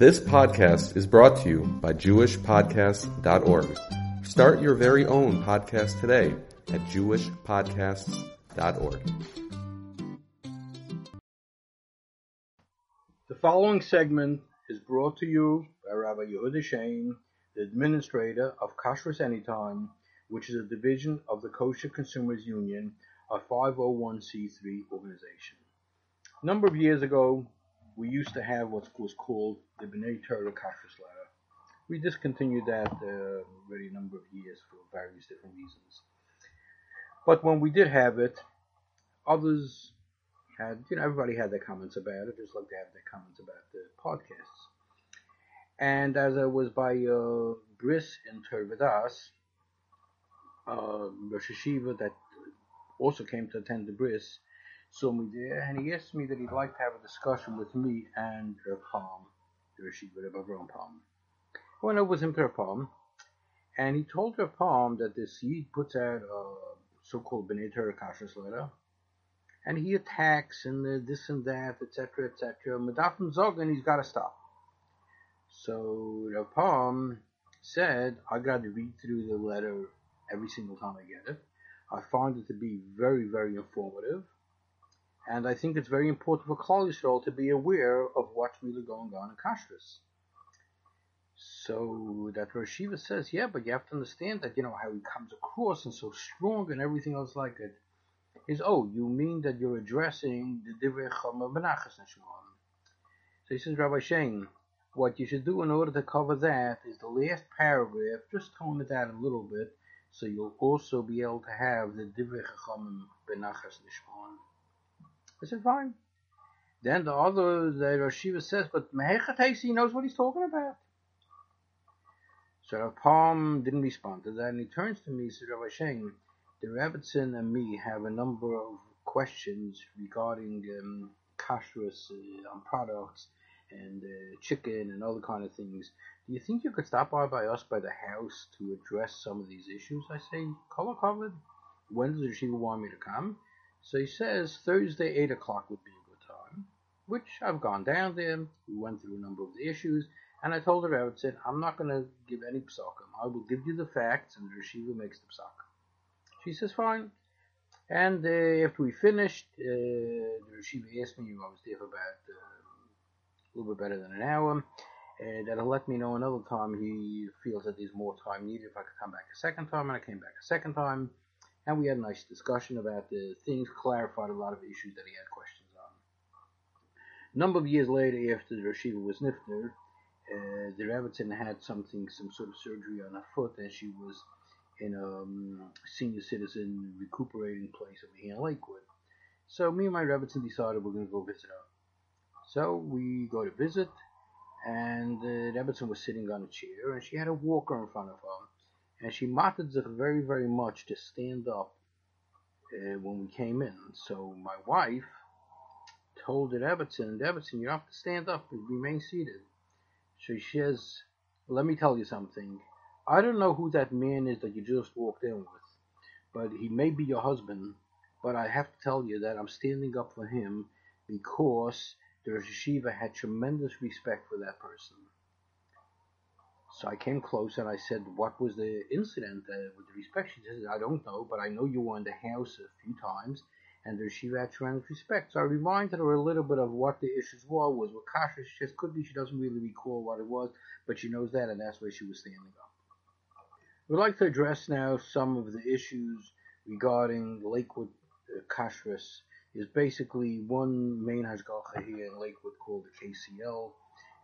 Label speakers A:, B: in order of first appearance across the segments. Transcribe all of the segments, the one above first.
A: This podcast is brought to you by JewishPodcasts.org. Start your very own podcast today at JewishPodcasts.org.
B: The following segment is brought to you by Rabbi Yehuda Shane, the administrator of Kashrus Anytime, which is a division of the Kosher Consumers Union, a 501c3 organization. A number of years ago, we used to have what was called the B'nai Torah Kashrus letter. We discontinued that uh, already number of years for various different reasons. But when we did have it, others had, you know, everybody had their comments about it, just like they have their comments about the podcasts. And as I was by uh, Bris in Torah Vodaas, uh, Rosh Yeshiva that also came to attend the Bris, saw me there, and he asked me that he'd like to have a discussion with me and her Pam, the Rashiva Rav Avram Pam. I went over with him to her Pam, and he told her Pam that this he puts out a so-called B'nai Kashrus letter, and he attacks and the, this and that, etc., etc. Medafim Zogan, he's got to stop. So Rav Pam said, I got to read through the letter every single time I get it. I find it to be very, very informative. And I think it's very important for Klal Yisrael to be aware of what's really going on in Kashrus. So that Rosh says, yeah, but you have to understand that, you know, how he comes across and so strong and everything else like it. Is, oh, you mean that you're addressing the Divrei Chama Menachas Neshman. So he says, Rabbi Shane, what you should do in order to cover that is the last paragraph, just tone it down a little bit, so you'll also be able to have the Divrei Chachamim Benachas Nishman. I said, fine. Then the other, the Rosh Yeshiva says, but Mehechatesi knows what he's talking about. So Rav Pam didn't respond to that, and he turns to me and says, Rabbi Shane, the Rebbitzin and me have a number of questions regarding um, kashrus uh, on products and uh, chicken and other kind of things. Do you think you could stop by by us by the house to address some of these issues? I say, color covered. When does Yeshiva want me to come? So he says Thursday, 8 o'clock would be a good time, which I've gone down there. We went through a number of the issues, and I told her, I said, I'm not going to give any psakim. I will give you the facts, and the Yeshiva makes the psak. She says, fine. And uh, after we finished, uh, the Yeshiva asked me, if I was there for about uh, a little bit better than an hour, uh, that he'll let me know another time he feels that there's more time needed if I could come back a second time, and I came back a second time and we had a nice discussion about the things, clarified a lot of issues that he had questions on. A number of years later, after the Rashiva was nifter, uh, the Rebbitzin had something, some sort of surgery on her foot, and she was in a um, senior citizen recuperating place over here in Lakewood. So me and my Rebbitzin decided we're going to go visit her. So we go to visit, and the Rebbitzin was sitting on a chair, and she had a walker in front of her and she matted zich very, very much to stand up uh, when we came in. So my wife told it Everton, and Everton, you have to stand up and remain seated. So she says, let me tell you something. I don't know who that man is that you just walked in with, but he may be your husband, but I have to tell you that I'm standing up for him because the Yeshiva had tremendous respect for that person. So I came close and I said, what was the incident uh, with the respect? She said, I don't know, but I know you were in the house a few times and the Shiva tremendous respect. So I reminded her a little bit of what the issues were, was with Kasha. She just could be she doesn't really recall what it was, but she knows that and that's where she was standing up. We'd like to address now some of the issues regarding Lakewood uh, Kashrus. Is basically one main hashgacha here in Lakewood called the KCL,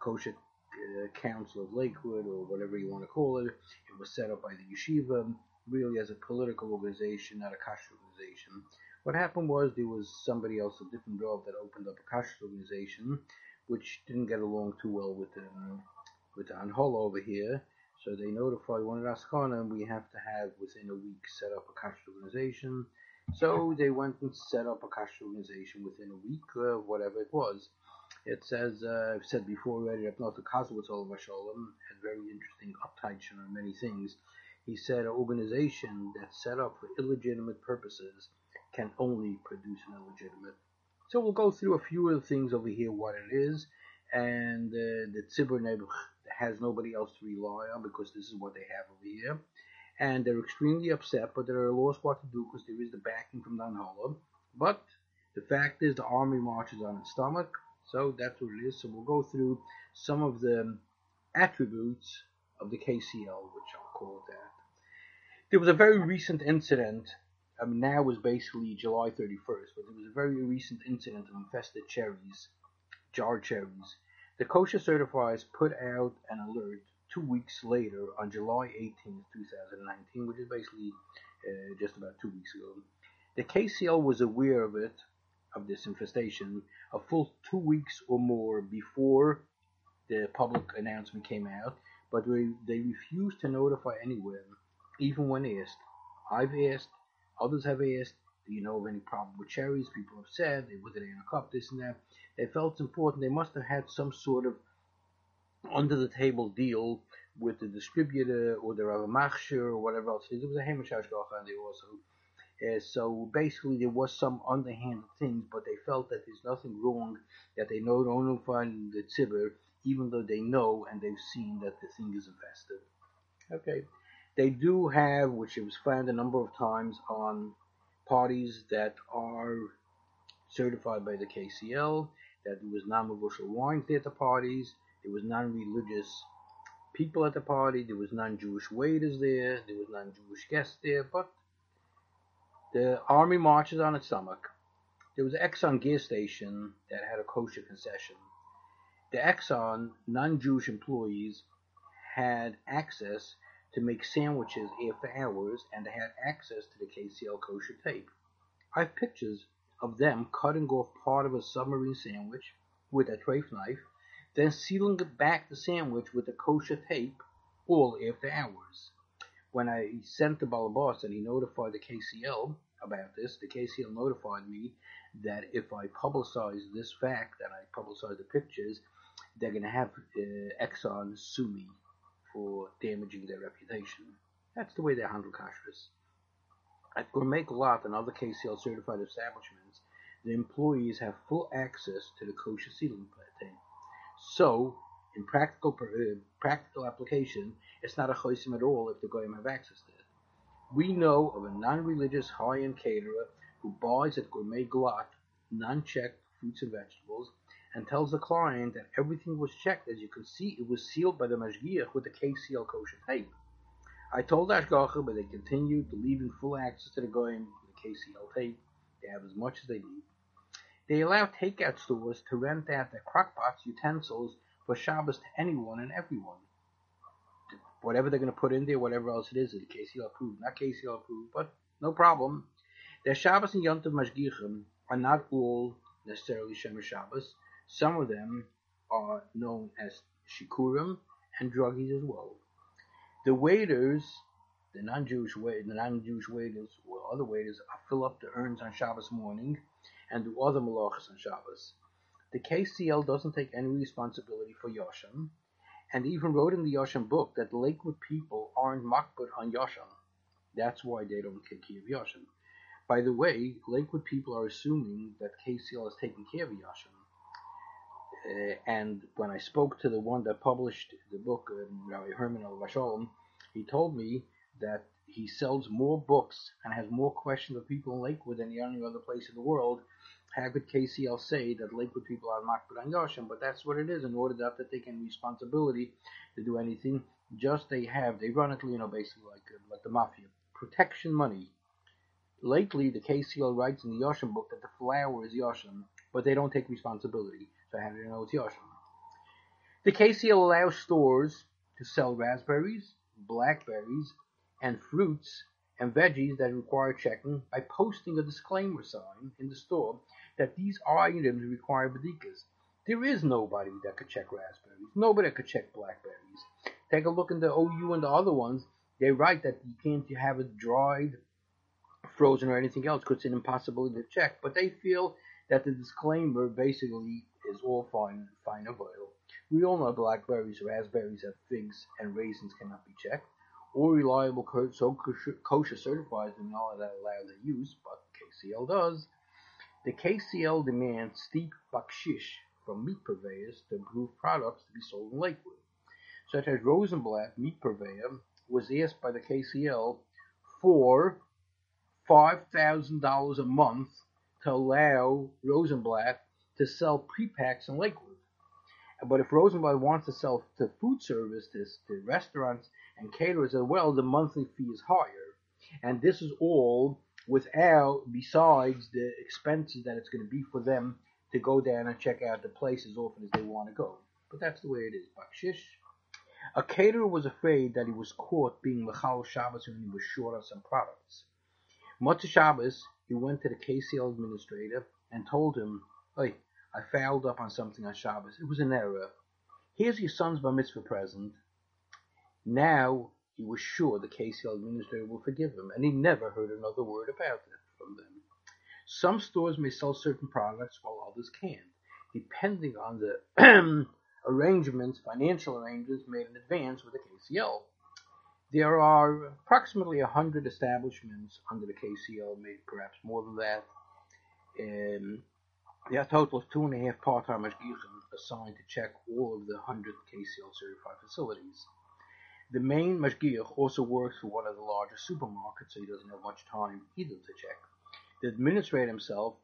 B: Kosher uh, Council of Lakewood, or whatever you want to call it. It was set up by the yeshiva, really as a political organization, not a kashrut organization. What happened was there was somebody else, a different job, that opened up a kashrut organization, which didn't get along too well with the with the Anhol over here. So they notified one of Askana, and we have to have within a week set up a kashrut organization. So they went and set up a kashrut organization within a week, uh, whatever it was. It says, uh, I've said before already, Kozlowitz Olav Shalom had very interesting uptight on many things. He said an organization that's set up for illegitimate purposes can only produce an illegitimate. So we'll go through a few of the things over here, what it is, and uh, the tzibur Nebuch has nobody else to rely on because this is what they have over here. And they're extremely upset, but they're lost what to do because there is the backing from Dan Holla. But the fact is, the army marches on its stomach, so that's what it is. So we'll go through some of the attributes of the KCL, which I'll call that. There was a very recent incident. I mean, now was basically July 31st, but there was a very recent incident of infested cherries, jar cherries. The kosher certifiers put out an alert two weeks later on July 18th, 2019, which is basically uh, just about two weeks ago. The KCL was aware of it, of this infestation, a full two weeks or more before the public announcement came out, but they, refused to notify anyone, even when asked. I've asked, others have asked, do you know of any problem with cherries? People have said, they was it in a cup, this and that. They felt it's important. They must have had some sort of under the table deal with the distributor or the Rav Machshir or whatever else. There was a Hamish and they also. Uh, so basically, there was some underhanded things, but they felt that there's nothing wrong that they know don't notify the tzibur, even though they know and they've seen that the thing is infested. Okay, they do have, which it was found a number of times on parties that are certified by the KCL, that there was non-negotiable wines at the parties, there was non-religious people at the party, there was non-Jewish waiters there, there was non-Jewish guests there, but the army marches on its stomach. There was an Exxon gas station that had a kosher concession. The Exxon non-Jewish employees had access to make sandwiches after hours, and they had access to the KCL kosher tape. I have pictures of them cutting off part of a submarine sandwich with a treif knife then sealing back the sandwich with the kosher tape all after hours. When I sent the Balabas and he notified the KCL about this, the KCL notified me that if I publicize this fact and I publicize the pictures, they're going to have uh, Exxon sue me for damaging their reputation. That's the way they handle kashrus. At Gourmet Glatt and other KCL certified establishments, the employees have full access to the kosher sealing tape. So, in practical uh, practical application, it's not a chosim at all if the goyim have access to it. We know of a non-religious high-end caterer who buys at Gourmet Glatt non-checked fruits and vegetables and tells the client that everything was checked. As you can see, it was sealed by the mashgiach with the KCL kosher tape. I told Ashgacha, but they continued to leave in full access to the goyim with the KCL tape. They have as much as they need. They allow takeout stores to rent out their crockpots, utensils for Shabbos to anyone and everyone. Whatever they're going to put in there, whatever else it is, is KCL approved, not KCL approved, but no problem. Their Shabbos and Yontav Mashgichim are not all necessarily Shemer Shabbos. Some of them are known as Shikurim and druggies as well. The waiters, the non-Jewish the non-Jewish waiters or other waiters, fill up the urns on Shabbos morning and do other malachas on Shabbos. The KCL doesn't take any responsibility for Yoshon, and even wrote in the Yoshon book that the Lakewood people aren't makpid on Yoshon. That's why they don't take care of Yoshon. By the way, Lakewood people are assuming that KCL is taking care of Yoshon. Uh, and when I spoke to the one that published the book, uh, Rabbi Herman al he told me that he sells more books and has more questions of people in Lakewood than any other place in the world. How could KCL say that Lakewood people are makpid on Yoshon? But that's what it is. In order that they take any responsibility to do anything, just they have they run it, you know, basically like like the mafia, protection money. Lately, the KCL writes in the Yoshon book that the flour is Yoshon, but they don't take responsibility. So how do you know it's Yoshon? The KCL allows stores to sell raspberries, blackberries, and fruits and veggies that require checking by posting a disclaimer sign in the store that these items require bedikas. There is nobody that could check raspberries. Nobody could check blackberries. Take a look in the OU and the other ones. They write that you can't have it dried, frozen, or anything else because it's an impossibility to check. But they feel that the disclaimer basically is all fine, fine and vital. We all know blackberries, raspberries, and figs and raisins cannot be checked or reliable so kosher certifies do not allow their use, but KCL does. The KCL demands steep bakshish from meat purveyors to improve products to be sold in Lakewood. Such as Rosenblatt, meat purveyor, was asked by the KCL for $5,000 a month to allow Rosenblatt to sell prepacks in Lakewood. But if Rosenblatt wants to sell to food service, to, restaurants and caterers as well, the monthly fee is higher. And this is all without, besides the expenses that it's going to be for them to go down and check out the place as often as they want to go. But that's the way it is. Bakshish. A caterer was afraid that he was caught being Mechal Shabbos when he was short on some products. Motzei Shabbos, he went to the KCL administrator and told him, Hey, I fouled up on something on Shabbos. It was an error. Here's your son's bar mitzvah present. Now he was sure the KCL administrator will forgive him, and he never heard another word about it from them. Some stores may sell certain products while others can't, depending on the arrangements, financial arrangements made in advance with the KCL. There are approximately 100 establishments under the KCL, maybe perhaps more than that. Um, there are a total of two and a half part-time mashgichim assigned to check all of the 100 KCL certified facilities. The main mashgiach also works for one of the largest supermarkets, so he doesn't have much time either to check. The administrator himself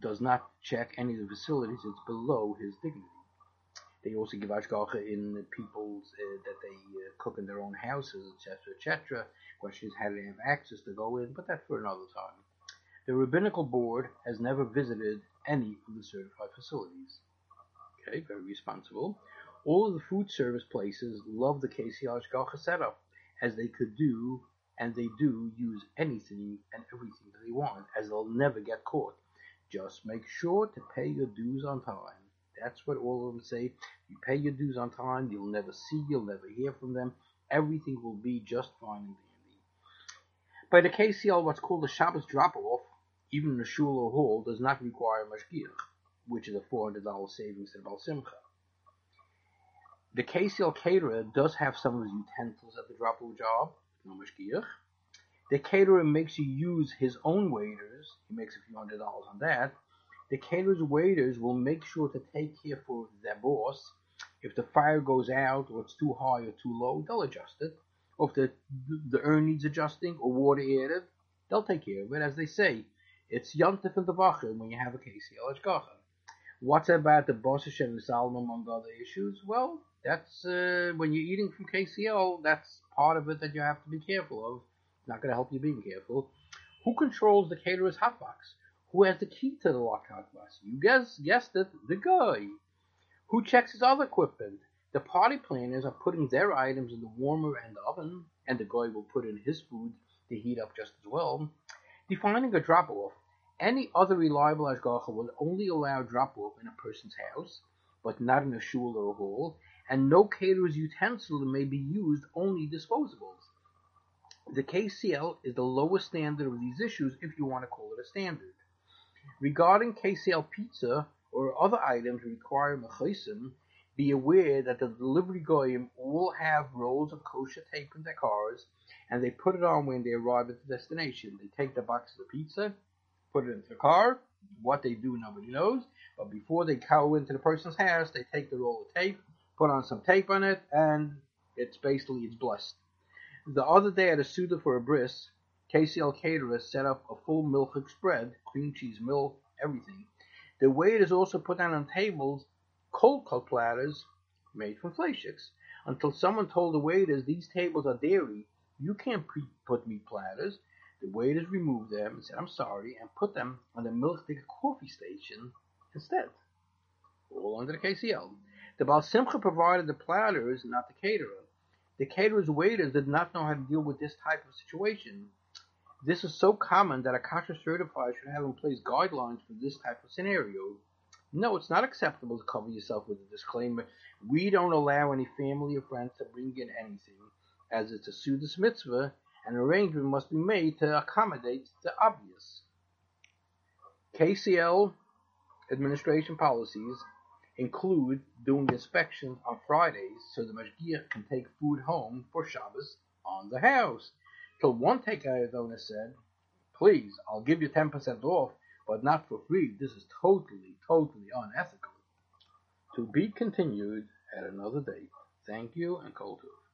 B: does not check any of the facilities; it's below his dignity. They also give ashgacha in people's uh, that they uh, cook in their own houses, etc., etc. Question is how they have access to go in, but that's for another time. The rabbinical board has never visited any of the certified facilities. Okay, very responsible. All of the food service places love the ashgacha setup, as they could do and they do use anything and everything that they want, as they'll never get caught. Just make sure to pay your dues on time. That's what all of them say. You pay your dues on time, you'll never see, you'll never hear from them. Everything will be just fine and dandy. By the KCL, what's called the Shabbos drop-off, even a shul or hall, does not require mashgiach, which is a $400 savings to the Baal Simcha. The KCL caterer does have some of his utensils at the drop-off job, no mashgiach. The caterer makes you use his own waiters. He makes a few hundred dollars on that. The caterer's waiters will make sure to take care for their boss. If the fire goes out or it's too high or too low, they'll adjust it. Or if the, the urn needs adjusting or water added, they'll take care of it. As they say, it's Yontif and Tavachim when you have a KCL Hashgacha. What's about the Bosch and the Salmon among other issues? Well, that's uh, when you're eating from KCL, that's part of it that you have to be careful of. It's not going to help you being careful. Who controls the caterer's hotbox? Who has the key to the locked hotbox? You guess, guessed it, the guy. Who checks his other equipment? The party planners are putting their items in the warmer and the oven, and the guy will put in his food to heat up just as well. Defining a drop-off. Any other reliable ashgacha will only allow drop-off in a person's house, but not in a shul or a hall, and no caterer's utensil may be used, only disposables. The KCL is the lowest standard of these issues if you want to call it a standard. Regarding KCL pizza or other items requiring mechosim, be aware that the delivery goyim all have rolls of kosher tape in their cars, and they put it on when they arrive at the destination. They take the box of the pizza, put it into the car. What they do, nobody knows. But before they go into the person's house, they take the roll of tape, put on some tape on it, and it's basically it's blessed. The other day at a suitor for a bris, KCL caterer set up a full milk spread, cream cheese, milk, everything. The waiters also put down on tables cold cut platters made from fleischiks. Until someone told the waiters these tables are dairy, you can't pre- put meat platters. The waiters removed them and said, I'm sorry, and put them on the milchik coffee station instead. All under the KCL. The Baal Simcha provided the platters, not the caterer. The caterer's waiters did not know how to deal with this type of situation. This is so common that a kosher certifier should have in place guidelines for this type of scenario. No, it's not acceptable to cover yourself with a disclaimer. We don't allow any family or friends to bring in anything, as it's a Sudas mitzvah. An arrangement must be made to accommodate the obvious. KCL administration policies include doing inspections on Fridays so the mashgiach can take food home for Shabbos on the house. Till one takeout owner said, please, I'll give you 10% off, but not for free. This is totally, totally unethical. To be continued at another date. Thank you and kol tuv.